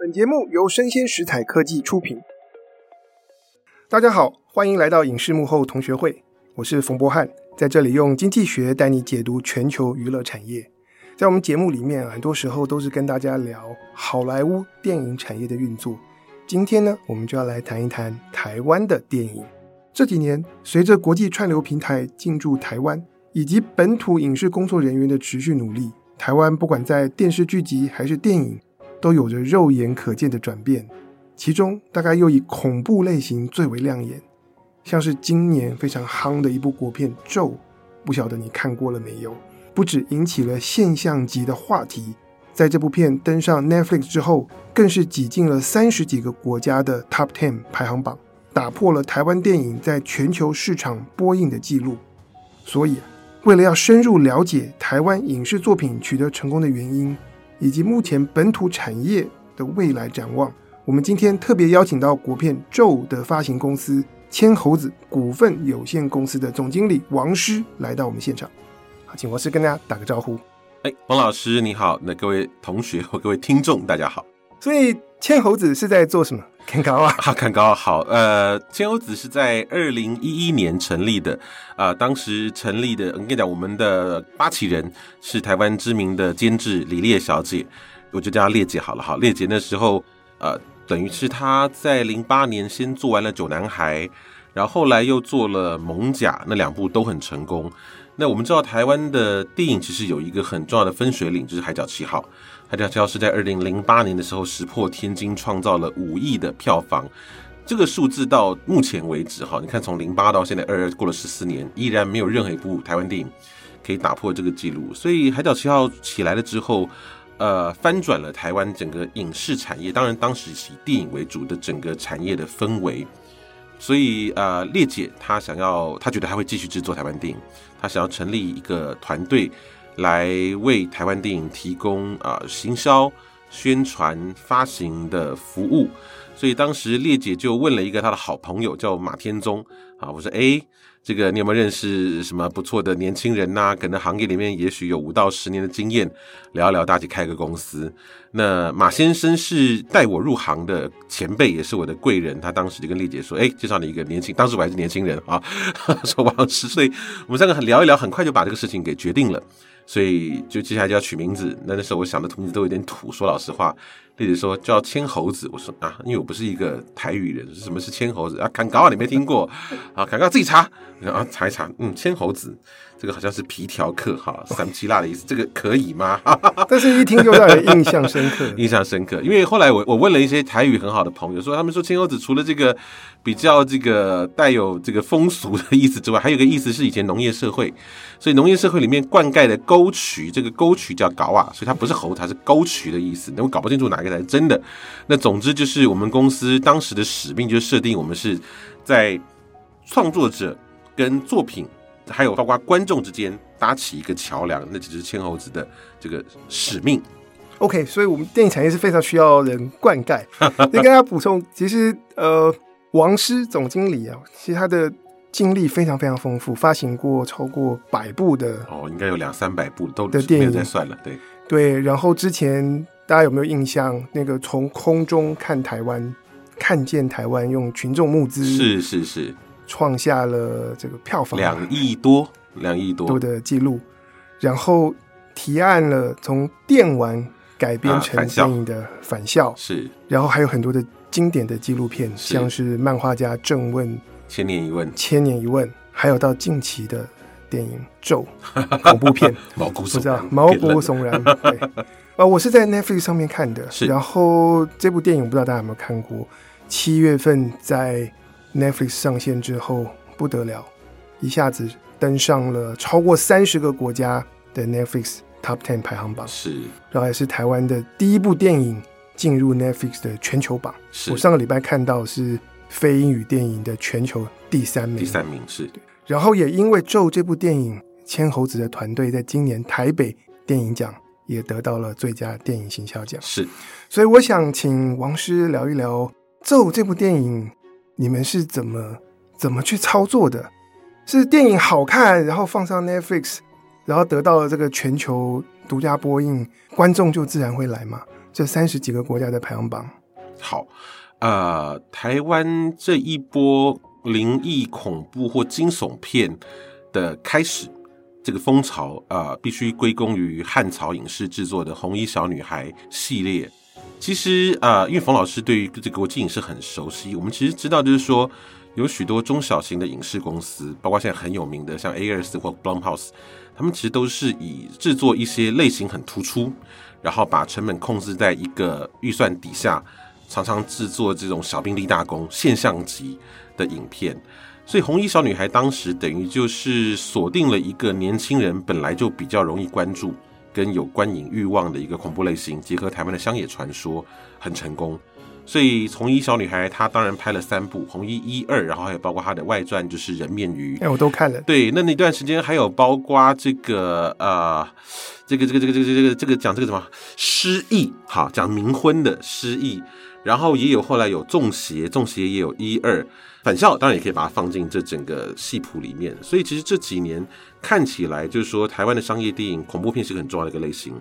本节目由生鲜食材科技出品。大家好，欢迎来到影视幕后同学会，我是冯博翰，在这里用经济学带你解读全球娱乐产业。在我们节目里面，很多时候都是跟大家聊好莱坞电影产业的运作。今天呢，我们就要来谈一谈台湾的电影。这几年，随着国际串流平台进驻台湾，以及本土影视工作人员的持续努力，台湾不管在电视剧集还是电影，都有着肉眼可见的转变。其中，大概又以恐怖类型最为亮眼，像是今年非常夯的一部国片《咒》，不晓得你看过了没有？不止引起了现象级的话题，在这部片登上 Netflix 之后，更是挤进了三十几个国家的 Top Ten 排行榜，打破了台湾电影在全球市场播映的记录。所以，为了要深入了解台湾影视作品取得成功的原因，以及目前本土产业的未来展望，我们今天特别邀请到国片《咒》的发行公司千猴子股份有限公司的总经理王师来到我们现场。好，请王师跟大家打个招呼。哎，王老师你好，那各位同学和各位听众大家好。所以千猴子是在做什么？看高啊，好看高好。呃，千猴子是在二零一一年成立的啊、呃，当时成立的，我跟你讲，我们的发起人是台湾知名的监制李烈小姐，我就叫她烈姐好了哈。烈姐那时候呃，等于是她在零八年先做完了《九男孩》，然后后来又做了《艋舺》，那两部都很成功。那我们知道台湾的电影其实有一个很重要的分水岭，就是《海角七号》。《海角七号》是在二零零八年的时候石破天惊，创造了五亿的票房。这个数字到目前为止，哈，你看从零八到现在二二过了十四年，依然没有任何一部台湾电影可以打破这个记录。所以《海角七号》起来了之后，呃，翻转了台湾整个影视产业，当然当时以电影为主的整个产业的氛围。所以，呃，烈姐她想要，她觉得她会继续制作台湾电影。她想要成立一个团队，来为台湾电影提供啊、行销、宣传、发行的服务，所以当时烈姐就问了一个她的好朋友，叫马天宗啊，我说哎。这个你有没有认识什么不错的年轻人呐、可能行业里面也许有五到十年的经验，聊一聊，大家开个公司。那马先生是带我入行的前辈，也是我的贵人。他当时就跟丽姐说：“哎，介绍你一个年轻，当时我还是年轻人啊，说王师。”所以我们三个很聊一聊，很快就把这个事情给决定了。所以就接下来就要取名字。那那时候我想的名字都有点土，说老实话。烈姐说叫千猴子，我说啊，因为我不是一个台语人，什么是千猴子啊？砍高啊，你没听过啊？砍高自己查，啊查一查，嗯，千猴子。这个好像是皮条客哈，三七辣的意思，这个可以吗？但是一听就让人印象深刻，印象深刻。因为后来我我问了一些台语很好的朋友，说他们说青猴子除了这个比较这个带有这个风俗的意思之外，还有一个意思是以前农业社会，所以农业社会里面灌溉的沟渠，这个沟渠叫搞啊，所以它不是猴，它是沟渠的意思。那我搞不清楚哪个才是真的。那总之就是我们公司当时的使命就是设定我们是在创作者跟作品。还有包括观众之间搭起一个桥梁，那就是千猴子的这个使命。OK，所以我们电影产业是非常需要人灌溉。你跟大家补充，其实呃，王师总经理啊，其实他的经历非常非常丰富，发行过超过百部的哦，应该有两三百部都的电影在算了。对对，然后之前大家有没有印象？那个从空中看台湾，看见台湾，用群众募资，是是是。创下了这个票房两亿多、两亿多。的记录，然后提案了从电玩改编成电影的《返校》，是，然后还有很多的经典的纪录片，像是漫画家正问《千年一问》，《千年一问》，还有到近期的电影《咒》恐怖片，毛骨悚然，毛骨悚然。对，啊，我是在 Netflix 上面看的，是。然后这部电影我不知道大家有没有看过，七月份在。Netflix 上线之后不得了，一下子登上了超过三十个国家的 Netflix Top Ten 排行榜，是，然后也是台湾的第一部电影进入 Netflix 的全球榜。是我上个礼拜看到是非英语电影的全球第三名，第三名是。然后也因为《咒》这部电影，千猴子的团队在今年台北电影奖也得到了最佳电影行销奖。是，所以我想请王师聊一聊《咒》这部电影。你们是怎么怎么去操作的？是电影好看，然后放上 Netflix，然后得到了这个全球独家播映，观众就自然会来吗？这三十几个国家的排行榜。好，呃，台湾这一波灵异、恐怖或惊悚片的开始，这个风潮啊、必须归功于汉朝影视制作的《红衣小女孩》系列。其实啊、呃，因为冯老师对于这个国际影视很熟悉，我们其实知道，就是说有许多中小型的影视公司，包括现在很有名的像 ARS 或 Blumhouse，他们其实都是以制作一些类型很突出，然后把成本控制在一个预算底下，常常制作这种小兵立大功、现象级的影片。所以《红衣小女孩》当时等于就是锁定了一个年轻人本来就比较容易关注。跟有观影欲望的一个恐怖类型，结合台湾的乡野传说，很成功。所以《红衣小女孩》她当然拍了三部，《红衣一二》，然后还有包括她的外传，就是《人面鱼》。哎，我都看了。对，那那段时间还有包括这个啊、呃，这个这个这个这个这个这个讲这个什么失忆，好讲冥婚的失忆，然后也有后来有中邪，中邪也有一二。返校当然也可以把它放进这整个戏谱里面，所以其实这几年看起来就是说，台湾的商业电影恐怖片是个很重要的一个类型，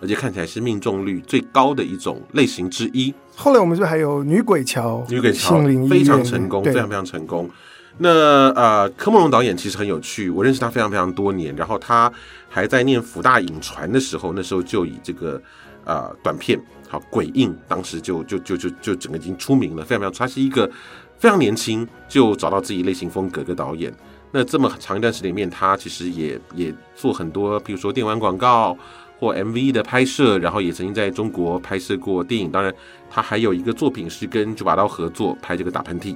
而且看起来是命中率最高的一种类型之一。后来我们是不是还有女鬼桥？女鬼桥非常成功，非常非常成功。那呃，柯梦龙导演其实很有趣，我认识他非常非常多年，然后他还在念福大影传的时候，那时候就以这个呃短片好鬼印，当时就就就就就整个已经出名了，非常非常，他是一个。非常年轻就找到自己类型风格的导演，那这么长一段时间里面，他其实也也做很多，比如说电玩广告或 MV 的拍摄，然后也曾经在中国拍摄过电影。当然，他还有一个作品是跟九把刀合作拍这个打喷嚏。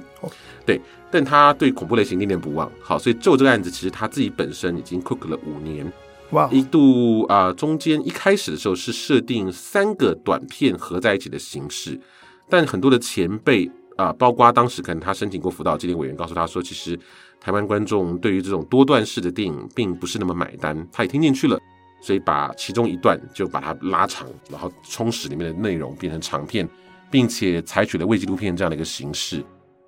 对，但他对恐怖类型念念不忘。好，所以咒这个案子其实他自己本身已经 cook 了五年。哇，一度啊、中间一开始的时候是设定三个短片合在一起的形式，但很多的前辈。啊，包括当时可能他申请过辅导基金委员告诉他说，其实台湾观众对于这种多段式的电影并不是那么买单，他也听进去了，所以把其中一段就把它拉长，然后充实里面的内容变成长片，并且采取了伪纪录片这样的一个形式。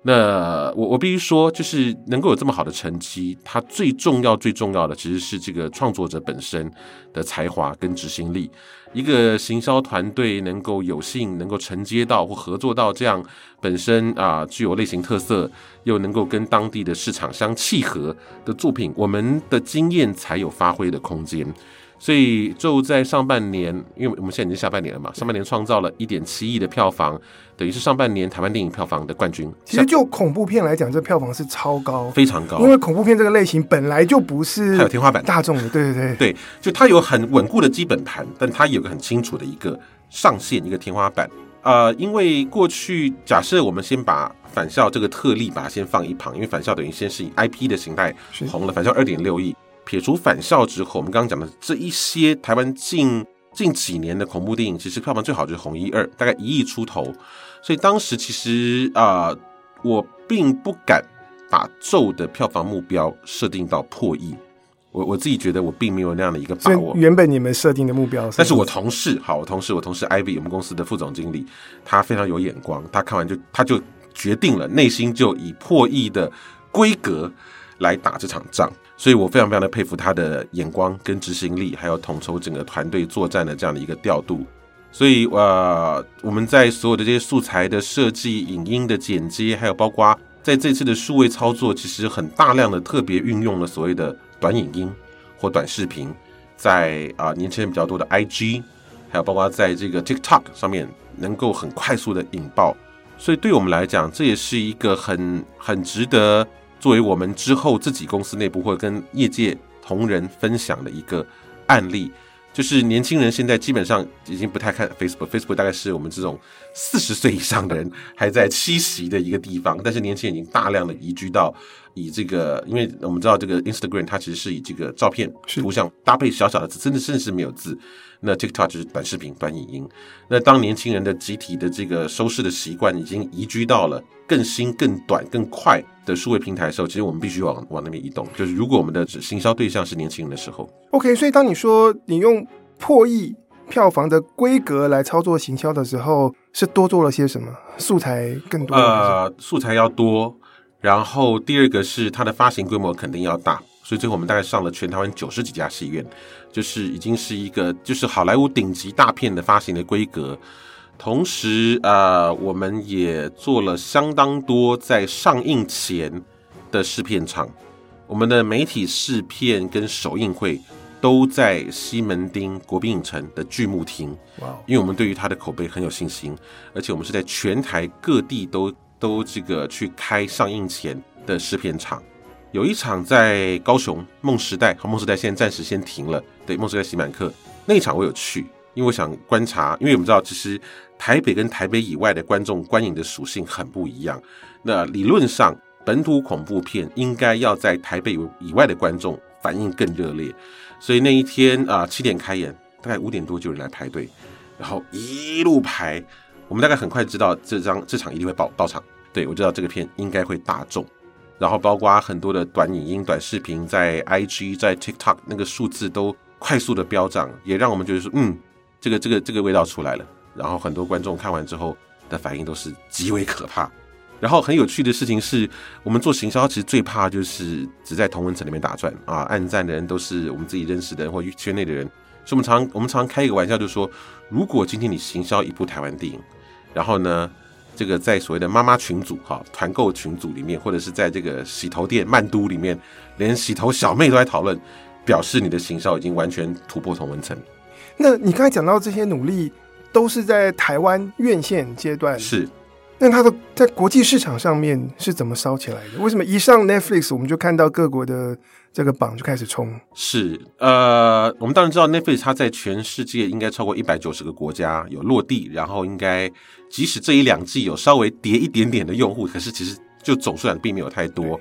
那我我必须说，就是能够有这么好的成绩，它最重要最重要的其实是这个创作者本身的才华跟执行力。一个行销团队能够有幸能够承接到或合作到这样本身啊具有类型特色，又能够跟当地的市场相契合的作品，我们的经验才有发挥的空间。所以就在上半年，因为我们现在已经下半年了嘛，上半年创造了一点七亿的票房，等于是上半年台湾电影票房的冠军。其实就恐怖片来讲，这票房是超高，非常高。因为恐怖片这个类型本来就不是它有天花板大众的，对对对对，就它有很稳固的基本盘，但它有个很清楚的一个上限，一个天花板。呃，因为过去假设我们先把返校这个特例把它先放一旁，因为返校等于先是以 IP 的形态红了，返校二点六亿。撇除返校之后，我们刚刚讲的这一些台湾近近几年的恐怖电影，其实票房最好就是《红一二》，大概一亿出头。所以当时其实啊、呃，我并不敢把咒的票房目标设定到破亿。我我自己觉得我并没有那样的一个把握。原本你们设定的目标是，但是我同事，好，我同事，我同事 Ivy，我们公司的副总经理，他非常有眼光，他看完就他就决定了，内心就以破亿的规格来打这场仗。所以我非常非常的佩服他的眼光跟执行力，还有统筹整个团队作战的这样的一个调度。所以呃，我们在所有的这些素材的设计、影音的剪接，还有包括在这次的数位操作，其实很大量的特别运用了所谓的短影音或短视频，在啊、年轻人比较多的 IG，还有包括在这个 TikTok 上面，能够很快速的引爆。所以对我们来讲，这也是一个很很值得。作为我们之后自己公司内部或跟业界同仁分享的一个案例，就是年轻人现在基本上已经不太看 Facebook，Facebook 大概是我们这种四十岁以上的人还在栖息的一个地方，但是年轻人已经大量的移居到以这个，因为我们知道这个 Instagram 它其实是以这个照片图像搭配小小的字，真的甚至是没有字。那 TikTok 就是短视频、短影音。那当年轻人的集体的这个收视的习惯已经移居到了更新、更短、更快的数位平台的时候，其实我们必须往往那边移动。就是如果我们的行销对象是年轻人的时候，OK。所以当你说你用破亿票房的规格来操作行销的时候，是多做了些什么？素材更多？呃，素材要多。然后第二个是它的发行规模肯定要大。所以最后我们大概上了全台湾九十几家戏院，就是已经是一个就是好莱坞顶级大片的发行的规格。同时、呃，我们也做了相当多在上映前的试片场。我们的媒体试片跟首映会都在西门町国宾影城的巨幕厅。哇！因为我们对于它的口碑很有信心，而且我们是在全台各地都都这个去开上映前的试片场。有一场在高雄梦时代，和梦时代现在暂时先停了。对，梦时代喜满客那一场我有去，因为我想观察，因为我们知道其实台北跟台北以外的观众观影的属性很不一样。那理论上本土恐怖片应该要在台北以外的观众反应更热烈，所以那一天啊七点开演，大概五点多就有人来排队，然后一路排，我们大概很快知道这张这场一定会爆爆场。对，我知道这个片应该会大众。然后包括很多的短影音、短视频，在 IG、在 TikTok 那个数字都快速的飙涨，也让我们觉得说，嗯，这个这个这个味道出来了。然后很多观众看完之后的反应都是极为可怕。然后很有趣的事情是，我们做行销其实最怕就是只在同温层里面打转啊，按赞的人都是我们自己认识的人或圈内的人。所以我们常我们常开一个玩笑，就说，如果今天你行销一部台湾电影，然后呢，这个在所谓的妈妈群组、哈团购群组里面，或者是在这个洗头店曼都里面，连洗头小妹都在讨论，表示你的行销已经完全突破同温层。那你刚才讲到这些努力，都是在台湾院线阶段，是？那它的在国际市场上面是怎么烧起来的？为什么一上 Netflix 我们就看到各国的？这个榜就开始冲，是呃，我们当然知道 Netflix 它在全世界应该超过一百九十个国家有落地，然后应该即使这一两季有稍微跌一点点的用户，可是其实就总数量并没有太多，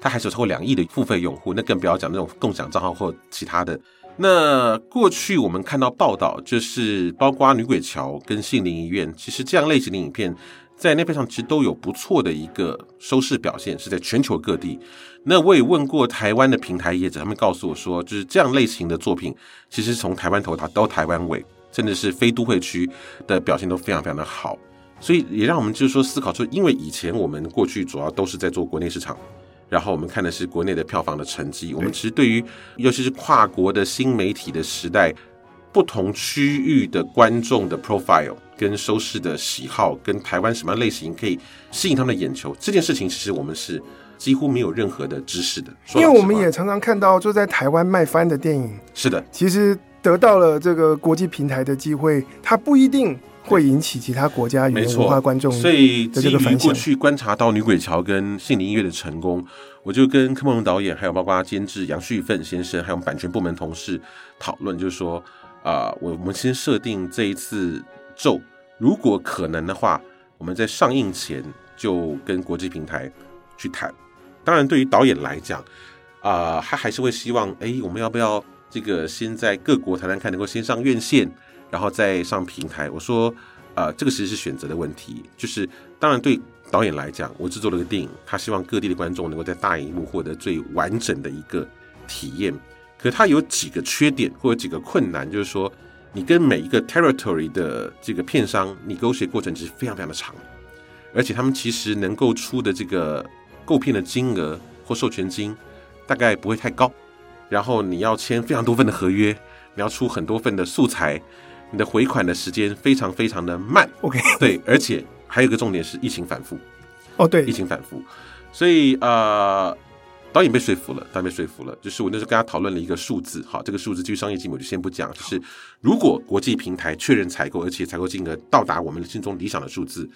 它还是有超过两亿的付费用户，那更不要讲那种共享账号或其他的。那过去我们看到报道，就是包括《女鬼桥》跟《杏林医院》，其实这样类型的影片。在 Netflix 上其实都有不错的一个收视表现，是在全球各地。那我也问过台湾的平台业者，他们告诉我说，就是这样类型的作品，其实从台湾头到台湾尾，甚至是非都会区的表现都非常非常的好。所以也让我们就是说思考说，因为以前我们过去主要都是在做国内市场，然后我们看的是国内的票房的成绩。我们其实对于尤其是跨国的新媒体的时代，不同区域的观众的 profile。跟收视的喜好，跟台湾什么样类型可以吸引他们的眼球，这件事情其实我们是几乎没有任何的知识的。因为我们也常常看到，就在台湾卖翻的电影，是的，其实得到了这个国际平台的机会，它不一定会引起其他国家语言文化观众。所以基于过去观察到《女鬼桥》跟《杏林音乐》的成功，我就跟柯孟融导演，还有包括监制杨旭奋先生，还有版权部门同事讨论，就是说啊、呃，我我们先设定这一次咒。如果可能的话，我们在上映前就跟国际平台去谈。当然，对于导演来讲，啊、他还是会希望，哎，我们要不要这个先在各国谈谈看，能够先上院线，然后再上平台？我说，啊、这个其实是选择的问题。就是，当然对导演来讲，我制作了个电影，他希望各地的观众能够在大荧幕获得最完整的一个体验。可他有几个缺点或者几个困难，就是说。你跟每一个 territory 的这个片商，你勾结过程其实非常非常的长，而且他们其实能够出的这个购片的金额或授权金大概不会太高，然后你要签非常多份的合约，你要出很多份的素材，你的回款的时间非常非常的慢。OK，对，而且还有一个重点是疫情反复。哦，对，疫情反复，所以呃。导演被说服了，导演被说服了。就是我那时候跟他讨论了一个数字，好，这个数字基于商业机密我就先不讲。就是如果国际平台确认采购，而且采购金额到达我们心中理想的数字，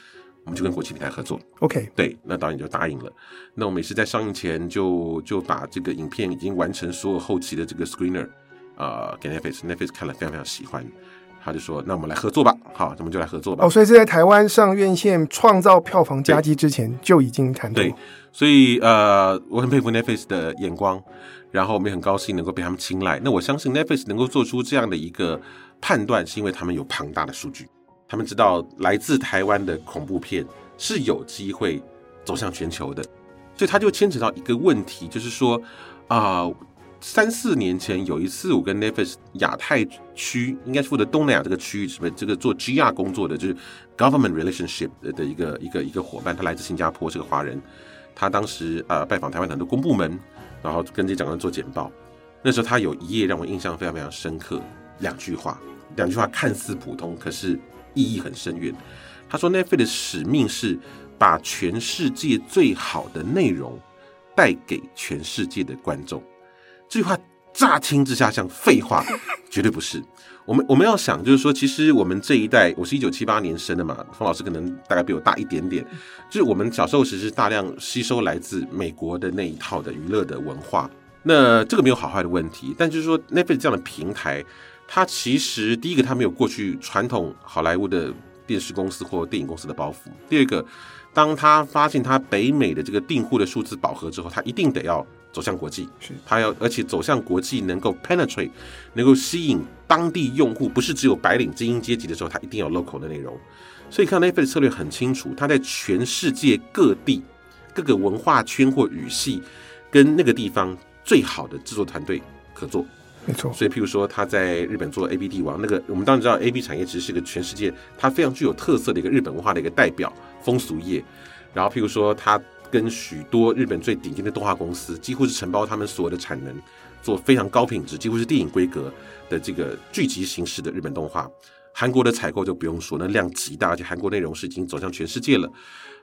我们就跟国际平台合作。OK，对，那导演就答应了。那我们也是在上映前就就把这个影片已经完成所有后期的这个 screener 啊、呃、给 Netflix，Netflix 看了非常非常喜欢。他就说：“那我们来合作吧，好，那我们就来合作吧。”哦，所以是在台湾上院线创造票房佳绩之前就已经谈妥。对，所以呃，我很佩服 Netflix 的眼光，然后我们也很高兴能够被他们青睐。那我相信 Netflix 能够做出这样的一个判断，是因为他们有庞大的数据，他们知道来自台湾的恐怖片是有机会走向全球的，所以他就牵扯到一个问题，就是说啊。呃三四年前有一次，我跟 Netflix 亚太区，应该是负责东南亚这个区域，是不是这个做 GR 工作的，就是 Government Relationship 的一个一个一个伙伴，他来自新加坡，是个华人。他当时、呃、拜访台湾很多公部门，然后跟这些长官做简报。那时候他有一页让我印象非常非常深刻，两句话，两句话看似普通，可是意义很深远。他说，Netflix 的使命是把全世界最好的内容带给全世界的观众。这句话乍听之下像废话，绝对不是。我们我们要想，就是说，其实我们这一代，我是一九七八年生的嘛，方老师可能大概比我大一点点。就是我们小时候其实大量吸收来自美国的那一套的娱乐的文化。那这个没有好坏的问题，但就是说，Netflix 这样的平台，它其实第一个它没有过去传统好莱坞的电视公司或电影公司的包袱。第二个，当他发现他北美的这个订户的数字饱和之后，他一定得要。走向国际，是它要，而且走向国际能够 penetrate，能够吸引当地用户，不是只有白领精英阶级的时候，它一定要 local 的内容。所以看 Netflix 的策略很清楚，它在全世界各地各个文化圈或语系跟那个地方最好的制作团队合作。没错。所以譬如说他在日本做 A B 帝王，那个我们当然知道 A B 产业其实是一个全世界它非常具有特色的一个日本文化的一个代表风俗业。然后譬如说他。跟许多日本最顶尖的动画公司，几乎是承包他们所有的产能，做非常高品质，几乎是电影规格的这个剧集形式的日本动画。韩国的采购就不用说，那量极大，而且韩国内容是已经走向全世界了。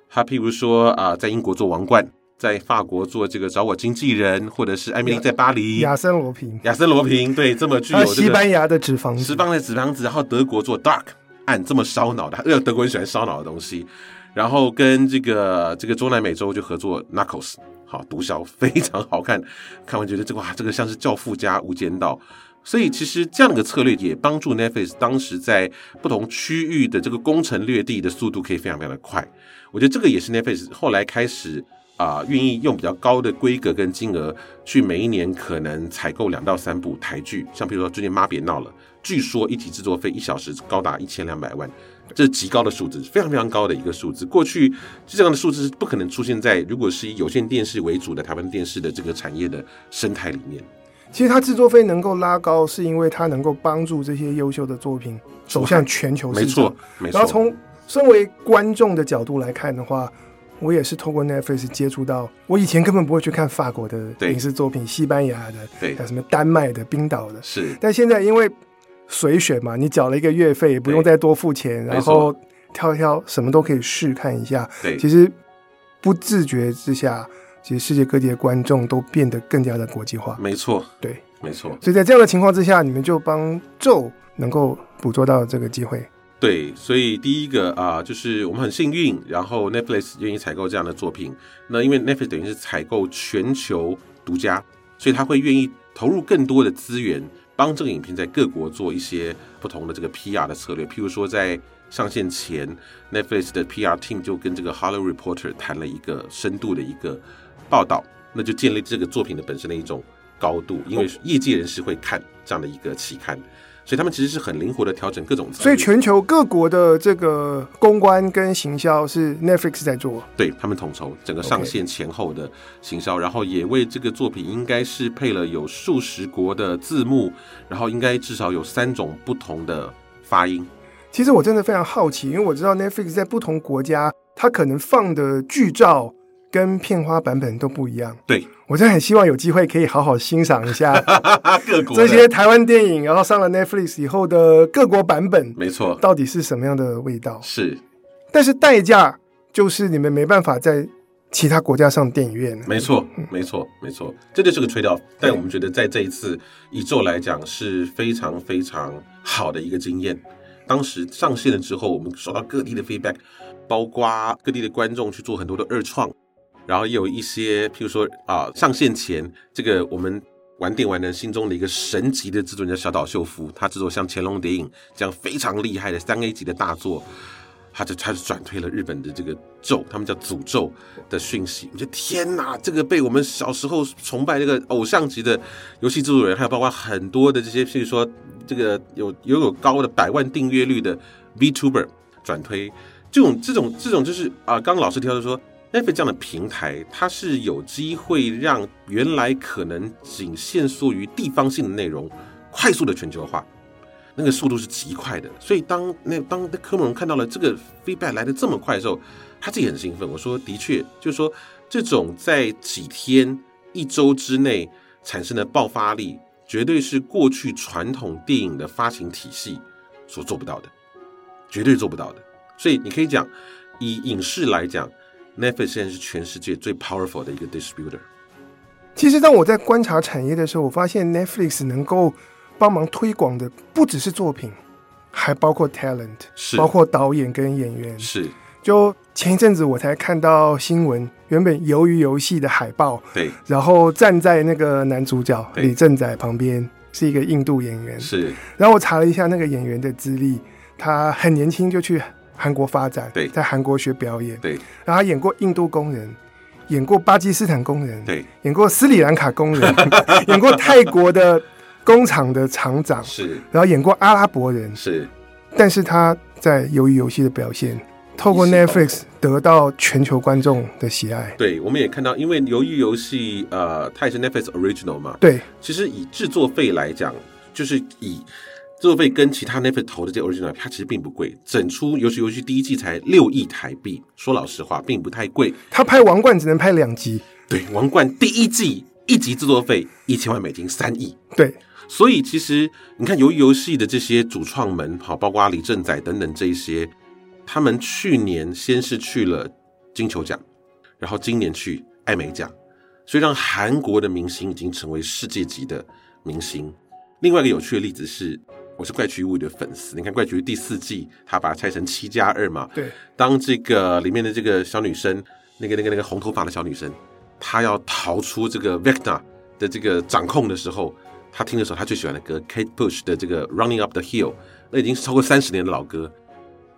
他譬如说啊、呃，在英国做《王冠》，在法国做这个《找我经纪人》，或者是《艾米丽在巴黎》，亚森罗平，亚森罗平，对，这么具有这个 西班牙的纸房子，西班牙的纸房子，然后德国做《Dark》，暗这么烧脑的，因为德国人喜欢烧脑的东西。然后跟这个这个中南美洲就合作《Narcos》，好，毒枭非常好看，看完觉得这个哇，这个像是教父加无间道，所以其实这样的一个策略也帮助 Netflix 当时在不同区域的这个攻城略地的速度可以非常非常的快。我觉得这个也是 Netflix 后来开始啊、愿意用比较高的规格跟金额去每一年可能采购两到三部台剧，像比如说最近妈别闹了，据说一体制作费一小时高达一千两百万。这是极高的数字，非常非常高的一个数字。过去这样的数字是不可能出现在如果是以有线电视为主的台湾电视的这个产业的生态里面。其实它制作费能够拉高，是因为它能够帮助这些优秀的作品走向全球市场。没错，没错。然后从身为观众的角度来看的话，我也是透过 Netflix 接触到，我以前根本不会去看法国的影视作品、西班牙的，对，还有什么丹麦的、冰岛的。是。但现在因为随选嘛，你缴了一个月费，不用再多付钱，然后挑一挑，什么都可以试看一下。对，其实不自觉之下，其实世界各地的观众都变得更加的国际化。没错，对，没错。所以在这样的情况之下，你们就帮咒能够捕捉到这个机会。对，所以第一个啊、呃，就是我们很幸运，然后 Netflix 愿意采购这样的作品。那因为 Netflix 等于是采购全球独家，所以他会愿意投入更多的资源。帮这个影片在各国做一些不同的这个 PR 的策略，譬如说在上线前，Netflix 的 PR team 就跟这个 Hollywood Reporter 谈了一个深度的一个报道，那就建立这个作品的本身的一种高度，因为业界人士会看这样的一个期刊。所以他们其实是很灵活的调整各种，所以全球各国的这个公关跟行销是 Netflix 在做，对他们统筹整个上线前后的行销.然后也为这个作品应该是配了有数十国的字幕，然后应该至少有三种不同的发音。其实我真的非常好奇，因为我知道 Netflix 在不同国家，它可能放的剧照。跟片花版本都不一样，对，我真的很希望有机会可以好好欣赏一下 各国这些台湾电影，然后上了 Netflix 以后的各国版本，没错，到底是什么样的味道？是，但是代价就是你们没办法在其他国家上电影院。没错，没错，没错，这就是个 trade off。但我们觉得在这一次宇宙来讲是非常非常好的一个经验。当时上线了之后，我们收到各地的 feedback，包括各地的观众去做很多的二创。然后也有一些，譬如说啊，上线前这个我们玩电玩人心中的一个神级的制作人叫小岛秀夫，他制作像《潜龙谍影》这样非常厉害的三 A 级的大作，他就他就转推了日本的这个咒，他们叫诅咒的讯息。我觉得天哪，这个被我们小时候崇拜这个偶像级的游戏制作人，还有包括很多的这些，譬如说这个有拥有高的百万订阅率的 VTuber 转推，这种这种这种就是啊，刚刚老师提到说。Netflix 这样的平台，它是有机会让原来可能仅限缩于地方性的内容，快速的全球化，那个速度是极快的。所以当那当科目龙看到了这个 feedback 来的这么快的时候，他自己很兴奋。我说，的确，就是说这种在几天、一周之内产生的爆发力，绝对是过去传统电影的发行体系所做不到的。绝对做不到的。所以你可以讲，以影视来讲，Netflix 现在是全世界最 powerful 的一个 distributor。其实当我在观察产业的时候，我发现 Netflix 能够帮忙推广的不只是作品，还包括 talent，是包括导演跟演员。是，就前一阵子我才看到新闻，原本鱿鱼游戏的海报，对，然后站在那个男主角李正宰旁边是一个印度演员，是。然后我查了一下那个演员的资历，他很年轻就去韩国发展，对，在韩国学表演，对，然后他演过印度工人。演过巴基斯坦工人，对；演过斯里兰卡工人，演过泰国的工厂的厂长，是；然后演过阿拉伯人，是。但是他在鱿鱼游戏的表现，透过 Netflix 得到全球观众的喜爱。对，我们也看到，因为鱿鱼游戏，呃，它也是 Netflix Original 嘛。对，其实以制作费来讲，就是以。制作费跟其他 Netflix 投的这 original，它其实并不贵，整出游戏游戏第一季才六亿台币。说老实话，并不太贵。他拍《王冠》只能拍两集，对，《王冠》第一季一集制作费一千万美金，三亿。对，所以其实你看鱿鱼游戏的这些主创们，好，包括李正宰等等这一些，他们去年先是去了金球奖，然后今年去艾美奖，所以让韩国的明星已经成为世界级的明星。另外一个有趣的例子是。我是怪奇物语的粉丝，你看怪奇物语第四季，他把它拆成七加二嘛。对。当这个里面的这个小女生，那个那个那个红头发的小女生，她要逃出这个 Vector 的这个掌控的时候，她听的时候，她最喜欢的歌 Kate Bush 的这个 Running Up the Hill，那已经是超过三十年的老歌，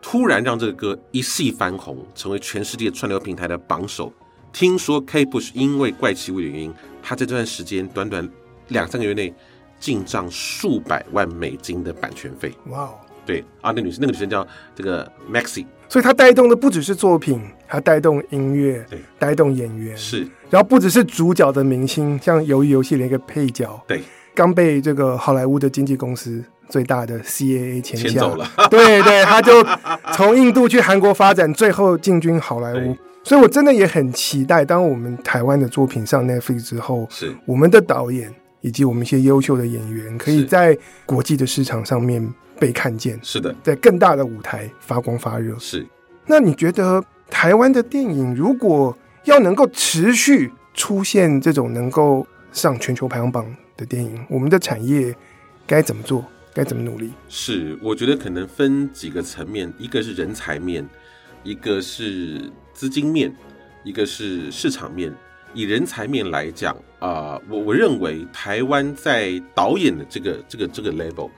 突然让这个歌一夕翻红，成为全世界串流平台的榜首。听说 Kate Bush 因为怪奇物语的原因，她在这段时间短短两三个月内。进账数百万美金的版权费，哇哦！对啊，那女生那个女生叫这个 Maxi，所以她带动的不只是作品，还带动音乐，对，带动演员。是，然后不只是主角的明星，像鱿鱼游戏的一个配角，对，刚被这个好莱坞的经纪公司最大的 CAA 签下，签走了，对对，他就从印度去韩国发展，最后进军好莱坞，所以我真的也很期待，当我们台湾的作品上 Netflix 之后，是。我们的导演。以及我们一些优秀的演员，可以在国际的市场上面被看见。是的，在更大的舞台发光发热。是。那你觉得台湾的电影如果要能够持续出现这种能够上全球排行榜的电影，我们的产业该怎么做？该怎么努力？是，我觉得可能分几个层面，一个是人才面，一个是资金面，一个是市场面。以人才面来讲啊、我我认为台湾在导演的这个这个这个 level，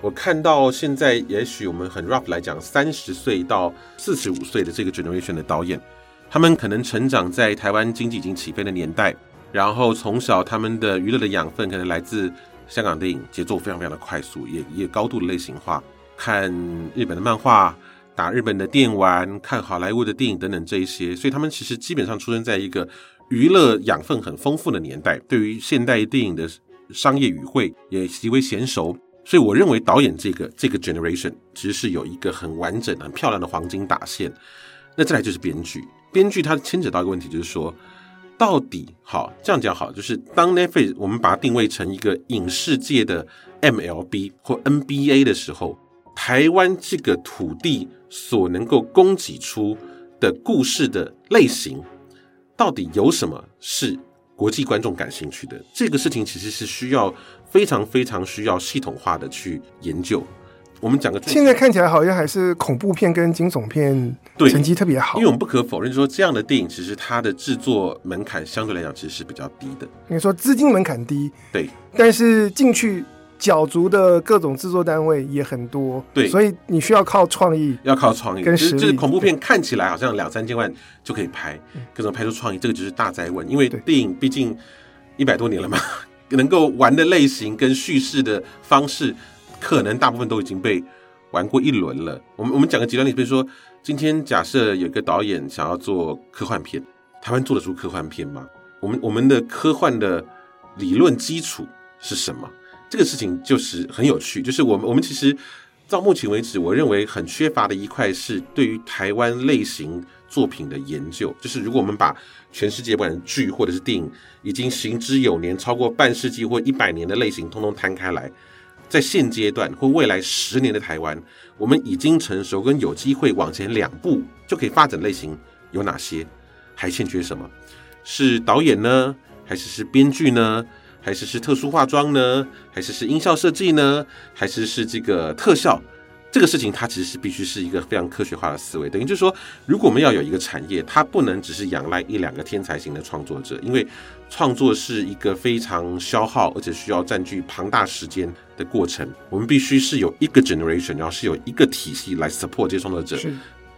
我看到现在也许我们很 rough 来讲，三十岁到四十五岁的这个 generation 的导演，他们可能成长在台湾经济已经起飞的年代，然后从小他们的娱乐的养分可能来自香港电影，节奏非常非常的快速，也也高度的类型化，看日本的漫画，打日本的电玩，看好莱坞的电影等等这一些，所以他们其实基本上出生在一个。娱乐养分很丰富的年代，对于现代电影的商业语汇也极为娴熟，所以我认为导演这个这个 generation 其实是有一个很完整、很漂亮的黄金打线。那再来就是编剧，编剧它牵扯到一个问题，就是说，到底好这样讲好，就是当 Netflix 我们把它定位成一个影视界的 MLB 或 NBA 的时候，台湾这个土地所能够供给出的故事的类型。到底有什么是国际观众感兴趣的？这个事情其实是需要非常非常需要系统化的去研究。我们讲个，现在看起来好像还是恐怖片跟惊悚片成绩特别好，因为我们不可否认说这样的电影其实它的制作门槛相对来讲其实是比较低的。你说资金门槛低，对，但是进去。角逐的各种制作单位也很多，对，所以你需要靠创意，要靠创意跟实力。就是恐怖片看起来好像两三千万就可以拍，各种拍出创意，这个就是大灾问。因为电影毕竟一百多年了嘛，能够玩的类型跟叙事的方式，可能大部分都已经被玩过一轮了。我们我们讲个极端例子，比如说今天假设有个导演想要做科幻片，台湾做得出科幻片吗？我们我们的科幻的理论基础是什么？这个事情就是很有趣，就是我们我们其实到目前为止，我认为很缺乏的一块是对于台湾类型作品的研究。就是如果我们把全世界不管剧或者是电影已经行之有年、超过半世纪或一百年的类型，通通摊开来，在现阶段或未来十年的台湾，我们已经成熟跟有机会往前两步就可以发展类型有哪些？还欠缺什么？是导演呢？还是是编剧呢？还是是特殊化妆呢？还是是音效设计呢？还是是这个特效？这个事情它其实是必须是一个非常科学化的思维，等于就是说，如果我们要有一个产业，它不能只是仰赖一两个天才型的创作者，因为创作是一个非常消耗而且需要占据庞大时间的过程。我们必须是有一个 generation，然后是有一个体系来 support 这些创作者，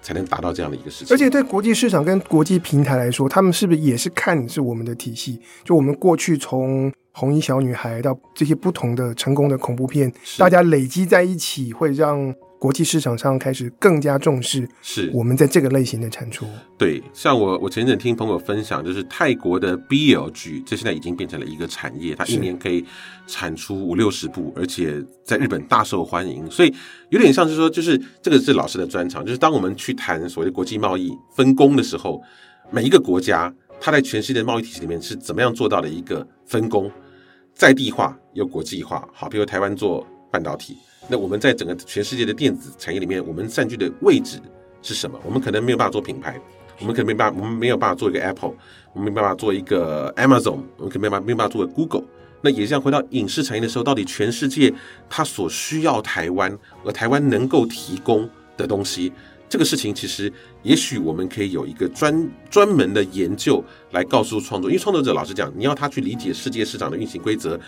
才能达到这样的一个事情。而且对国际市场跟国际平台来说，他们是不是也是看是我们的体系？就我们过去从红衣小女孩到这些不同的成功的恐怖片，大家累积在一起，会让。国际市场上开始更加重视，是我们在这个类型的产出。对，像我我前阵听朋友分享，就是泰国的 BLG，，这现在已经变成了一个产业，它一年可以产出五六十部，而且在日本大受欢迎。所以有点像是说，就是这个是老师的专长，就是当我们去谈所谓的国际贸易分工的时候，每一个国家它在全世界贸易体系里面是怎么样做到的一个分工，在地化又国际化。好，比如台湾做半导体。那我们在整个全世界的电子产业里面，我们占据的位置是什么？我们可能没有办法做品牌，我们可能没办法，我们没有办法做一个 Apple，我们没办法做一个 Amazon，我们可能没办法没办法做个 Google。那也像回到影视产业的时候，到底全世界它所需要台湾，而台湾能够提供的东西，这个事情其实也许我们可以有一个专专门的研究来告诉创作，因为创作者老实讲，你要他去理解世界市场的运行规则。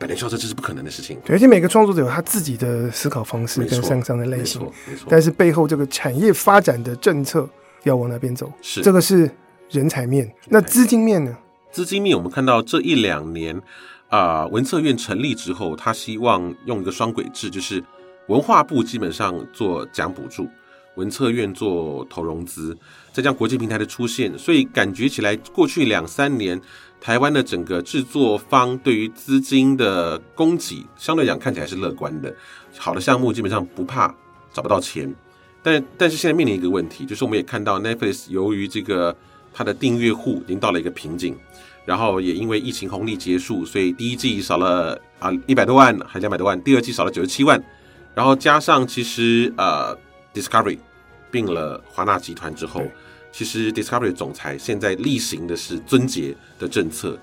百年销售这是不可能的事情，对，而且每个创作者有他自己的思考方式跟上上的类型，没错，但是背后这个产业发展的政策要往哪边走？是这个是人才面，那资金面呢？资金面，我们看到这一两年啊、呃，文策院成立之后，他希望用一个双轨制，就是文化部基本上做奖补助，文策院做投融资，再加上国际平台的出现，所以感觉起来过去两三年。台湾的整个制作方对于资金的供给，相对讲看起来是乐观的。好的项目基本上不怕找不到钱，但但是现在面临一个问题，就是我们也看到 Netflix 由于这个它的订阅户已经到了一个瓶颈，然后也因为疫情红利结束，所以第一季少了啊一百多万，还两百多万，第二季少了九十七万，然后加上其实呃 Discovery 并了华纳集团之后。其实 Discovery 总裁现在例行的是尊节的政策，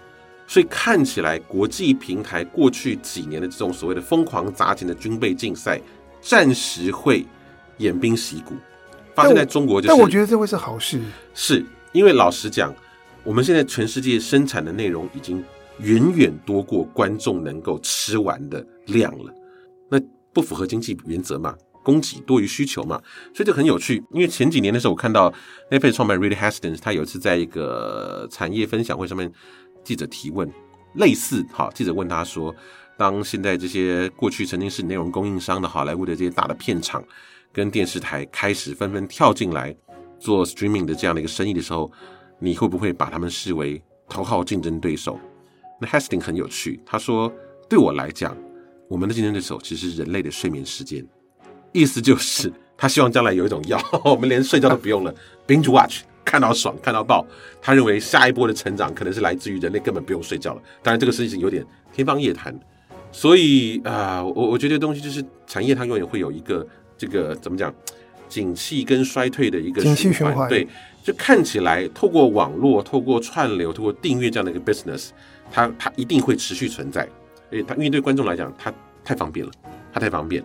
所以看起来国际平台过去几年的这种所谓的疯狂砸钱的军备竞赛，暂时会偃兵息鼓。发生在中国就是，但我觉得这会是好事，是因为老实讲，我们现在全世界生产的内容已经远远多过观众能够吃完的量了，那不符合经济原则嘛？供给多于需求嘛，所以就很有趣。因为前几年的时候，我看到 Netflix 创办 Reed Hastings，他有一次在一个产业分享会上面，记者提问，类似哈，记者问他说，当现在这些过去曾经是内容供应商的好莱坞的这些大的片场跟电视台开始纷纷跳进来做 streaming 的这样的一个生意的时候，你会不会把他们视为头号竞争对手？那 Hastings 很有趣，他说，对我来讲，我们的竞争对手其实是人类的睡眠时间。意思就是，他希望将来有一种药，我们连睡觉都不用了，binge watch，看到爽，看到爆。他认为下一波的成长可能是来自于人类根本不用睡觉了。当然，这个事情有点天方夜谭。所以啊，我、呃、我觉得东西就是产业，它永远会有一个这个怎么讲，景气跟衰退的一个景气循环。对，就看起来透过网络、透过串流、透过订阅这样的一个 business，它它一定会持续存在。诶，它因为对观众来讲，它太方便了，它太方便。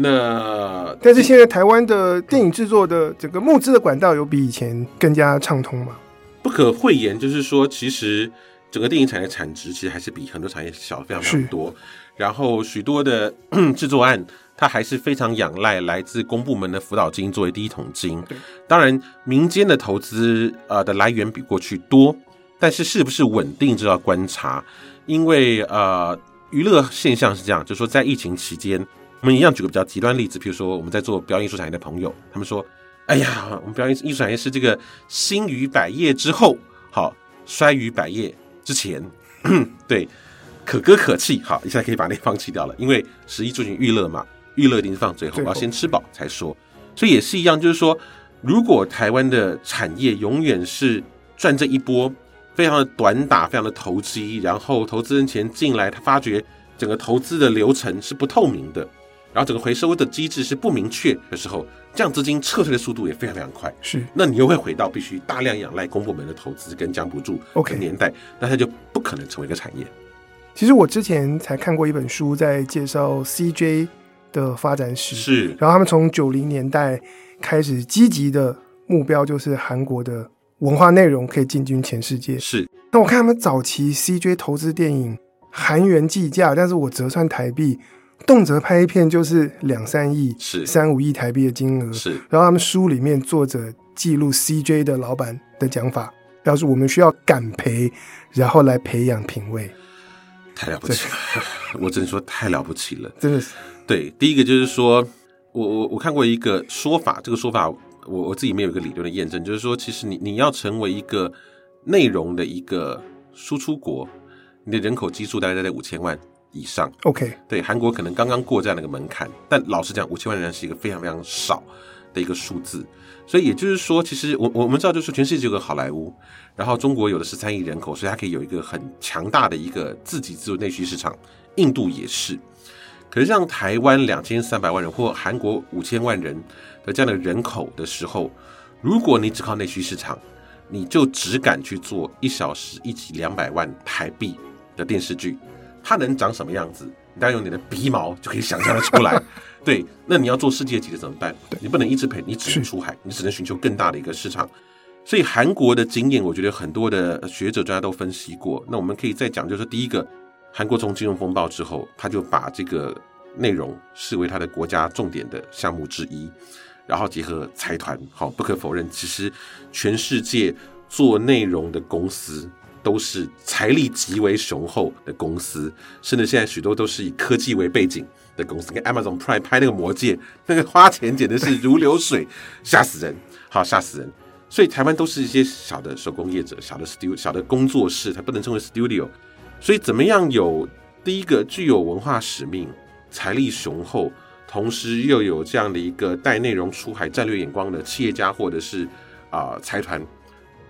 那但是现在台湾的电影制作的整个募资的管道有比以前更加畅通吗？不可讳言，就是说，其实整个电影产业产值其实还是比很多产业小非常非常多。然后许多的 制作案，它还是非常仰赖来自公部门的辅导金作为第一桶金。当然，民间的投资呃的来源比过去多，但是是不是稳定，就要观察。因为呃，娱乐现象是这样，就是说在疫情期间。我们一样举个比较极端例子，比如说我们在做表演艺术产业的朋友，他们说：“哎呀，我们表演艺术产业是这个兴于百业之后，好衰于百业之前，对，可歌可泣。好，一下可以把那放弃掉了，因为十一住行娱乐嘛，娱乐一定是放，最后我要先吃饱才说。所以也是一样，就是说，如果台湾的产业永远是赚这一波，非常的短打，非常的投机，然后投资人钱进来，他发觉。”整个投资的流程是不透明的，然后整个回收的机制是不明确的时候，这样资金撤退的速度也非常非常快。是，那你又会回到必须大量仰赖公部门的投资跟奖补助的年代.那它就不可能成为一个产业。其实我之前才看过一本书，在介绍 CJ 的发展史，是，然后他们从九零年代开始积极的目标就是韩国的文化内容可以进军全世界。是，那我看他们早期 CJ 投资电影。韩元计价，但是我折算台币，动辄拍一片就是两三亿，是三五亿台币的金额。是，然后他们书里面作者记录 CJ 的老板的讲法，表示我们需要敢赔，然后来培养品味。太了不起了，我只能说太了不起了，真的是。对，第一个就是说我我我看过一个说法，这个说法我我自己没有一个理论的验证，就是说其实你你要成为一个内容的一个输出国。你的人口基数大概在在五千万以上。OK，对，韩国可能刚刚过这样的一个门槛，但老实讲，五千万人是一个非常非常少的一个数字。所以也就是说，其实我我们知道，就是全世界有个好莱坞，然后中国有的十三亿人口，所以它可以有一个很强大的一个自给自足内需市场。印度也是，可是像台湾两千三百万人或韩国五千万人的这样的人口的时候，如果你只靠内需市场，你就只敢去做一小时一集两百万台币的电视剧，它能长什么样子？你大概用你的鼻毛就可以想象得出来。对，那你要做世界级的怎么办？你不能一直赔，你只能出海，你只能寻求更大的一个市场。所以韩国的经验，我觉得很多的学者专家都分析过。那我们可以再讲，就是第一个，韩国从金融风暴之后，他就把这个内容视为他的国家重点的项目之一，然后结合财团，好，不可否认，其实全世界做内容的公司。都是财力极为雄厚的公司，甚至现在许多都是以科技为背景的公司。跟 Amazon Prime 拍那个魔戒，那个花钱简直是如流水，吓死人，好吓死人。所以台湾都是一些小的手工业者、小的 studio、小的工作室，它不能称为 studio。所以怎么样有第一个具有文化使命、财力雄厚，同时又有这样的一个带内容出海战略眼光的企业家，或者是啊财团，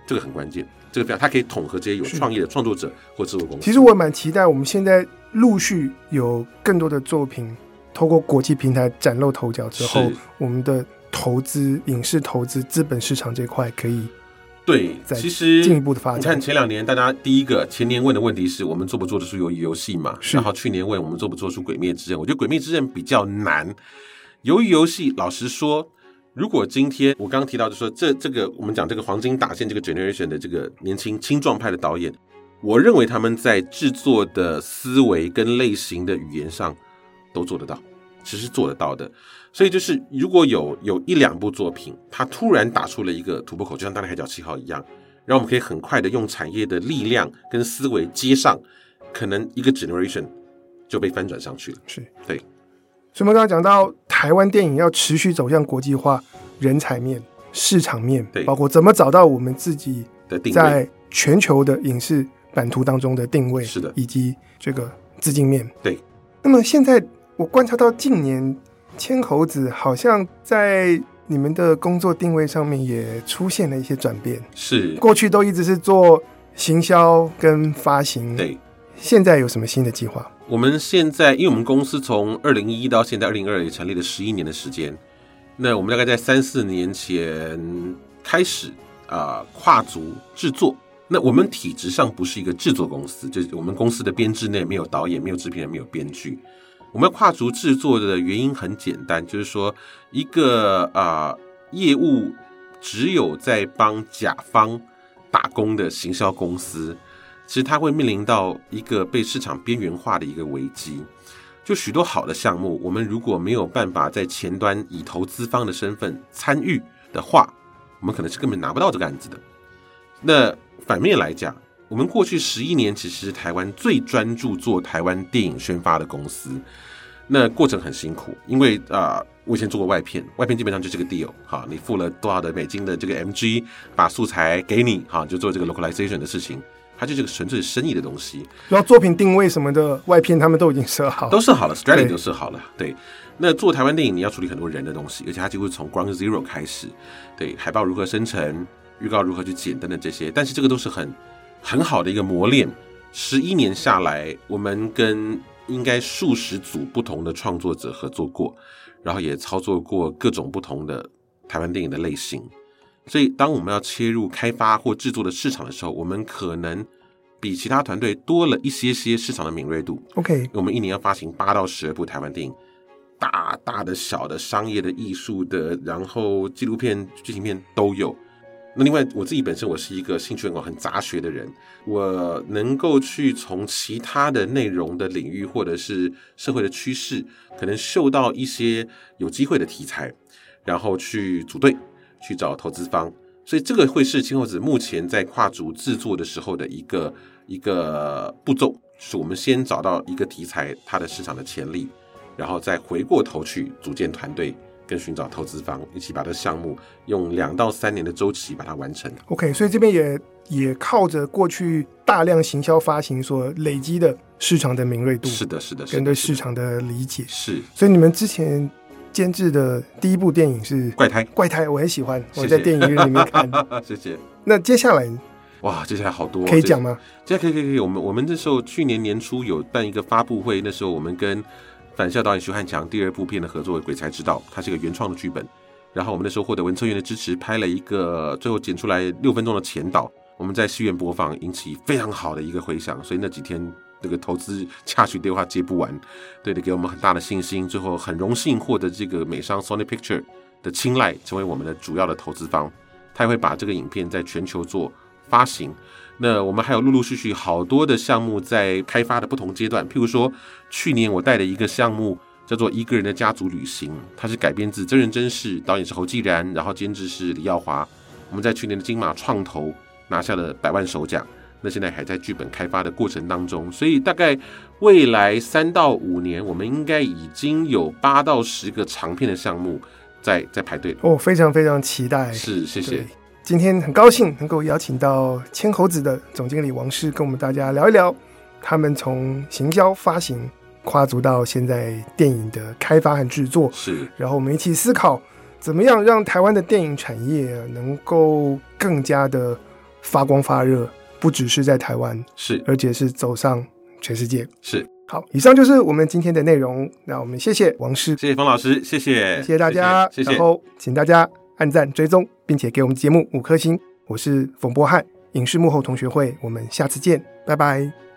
这个很关键。这个表，它可以统合这些有创意的创作者或制作公司。其实我蛮期待，我们现在陆续有更多的作品透过国际平台崭露头角之后，我们的投资、影视投资、资本市场这块可以对，其实进一步的发展。你看前两年，大家第一个前年问的问题是我们做不做得出鱿鱼游戏嘛？然后去年问我们做不做出鬼灭之刃，我觉得鬼灭之刃比较难。鱿鱼游戏，老实说。如果今天我刚刚提到，就说这这个我们讲这个黄金打线这个 generation 的这个年轻青壮派的导演，我认为他们在制作的思维跟类型的语言上都做得到，其实做得到的。所以就是如果有有一两部作品，它突然打出了一个突破口，就像《大内海角七号》一样，然后我们可以很快的用产业的力量跟思维接上，可能一个 generation 就被翻转上去了。是对。所以我们刚刚讲到台湾电影要持续走向国际化，人才面、市场面，包括怎么找到我们自己的定位，在全球的影视版图当中的定位，是的，以及这个资金面。对。那么现在我观察到近年千猴子好像在你们的工作定位上面也出现了一些转变。是。过去都一直是做行销跟发行。对。现在有什么新的计划？我们现在，因为我们公司从二零一一到现在二零二二也成立了十一年的时间，那我们大概在三四年前开始啊、跨足制作。那我们体制上不是一个制作公司，就是我们公司的编制内没有导演、没有制片人、没有编剧。我们跨足制作的原因很简单，就是说一个啊、业务只有在帮甲方打工的行销公司。其实它会面临到一个被市场边缘化的一个危机，就许多好的项目，我们如果没有办法在前端以投资方的身份参与的话，我们可能是根本拿不到这个案子的。那反面来讲，我们过去十一年其实是台湾最专注做台湾电影宣发的公司，那过程很辛苦，因为啊、我以前做过外片，外片基本上就是个 deal，哈，你付了多少的美金的这个 MG，把素材给你，哈，就做这个 localization 的事情。它就是个纯粹生意的东西，然后作品定位什么的，外片他们都已经设好，都设好了，strategy 都设好了。对，那做台湾电影，你要处理很多人的东西，而且它几乎从 ground zero 开始，对，海报如何生成，预告如何去剪等等这些，但是这个都是很很好的一个磨练。十一年下来，我们跟应该数十组不同的创作者合作过，然后也操作过各种不同的台湾电影的类型。所以，当我们要切入开发或制作的市场的时候，我们可能比其他团队多了一些些市场的敏锐度。OK，我们一年要发行八到十二部台湾电影，大大的、小的、商业的、艺术的，然后纪录片、剧情片都有。那另外，我自己本身我是一个兴趣很广、很杂学的人，我能够去从其他的内容的领域或者是社会的趋势，可能嗅到一些有机会的题材，然后去组队。去找投资方，所以这个会是青猴子目前在跨足制作的时候的一个一个步骤，是我们先找到一个题材它的市场的潜力，然后再回过头去组建团队，跟寻找投资方，一起把这个项目用两到三年的周期把它完成。OK，所以这边也也靠着过去大量行销发行所累积的市场的敏锐度，是的，是的，跟对市场的理解是。所以你们之前。监制的第一部电影是《怪胎》，怪胎我很喜欢，我在电影院里面看。谢谢。那接下来，哇，接下来好多可以讲吗？接下来可以可以可以。我们我们那时候去年年初有办一个发布会，那时候我们跟反校导演徐汉强第二部片的合作《鬼才之道》，它是一个原创的剧本。然后我们那时候获得文策院的支持，拍了一个最后剪出来六分钟的前导，我们在戏院播放，引起非常好的一个回响。所以那几天。这个投资洽询电话接不完，对的，给我们很大的信心。最后很荣幸获得这个美商 Sony Picture 的青睐，成为我们的主要的投资方。他也会把这个影片在全球做发行。那我们还有陆陆续续好多的项目在开发的不同阶段。譬如说，去年我带的一个项目叫做《一个人的家族旅行》，它是改编自真人真事，导演是侯继然，然后监制是李耀华。我们在去年的金马创投拿下了百万首奖。那现在还在剧本开发的过程当中，所以大概未来三到五年，我们应该已经有八到十个长片的项目在在排队哦，非常非常期待。是，谢谢。今天很高兴能够邀请到千猴子的总经理王士，跟我们大家聊一聊他们从行销发行跨足到现在电影的开发和制作。是，然后我们一起思考怎么样让台湾的电影产业能够更加的发光发热。不只是在台湾，是，而且是走上全世界。是，好，以上就是我们今天的内容。那我们谢谢王师，谢谢冯老师，谢谢，谢谢大家，谢谢。然后请大家按赞、追踪，并且给我们节目五颗星。我是冯波翰，影视幕后同学会，我们下次见，拜拜。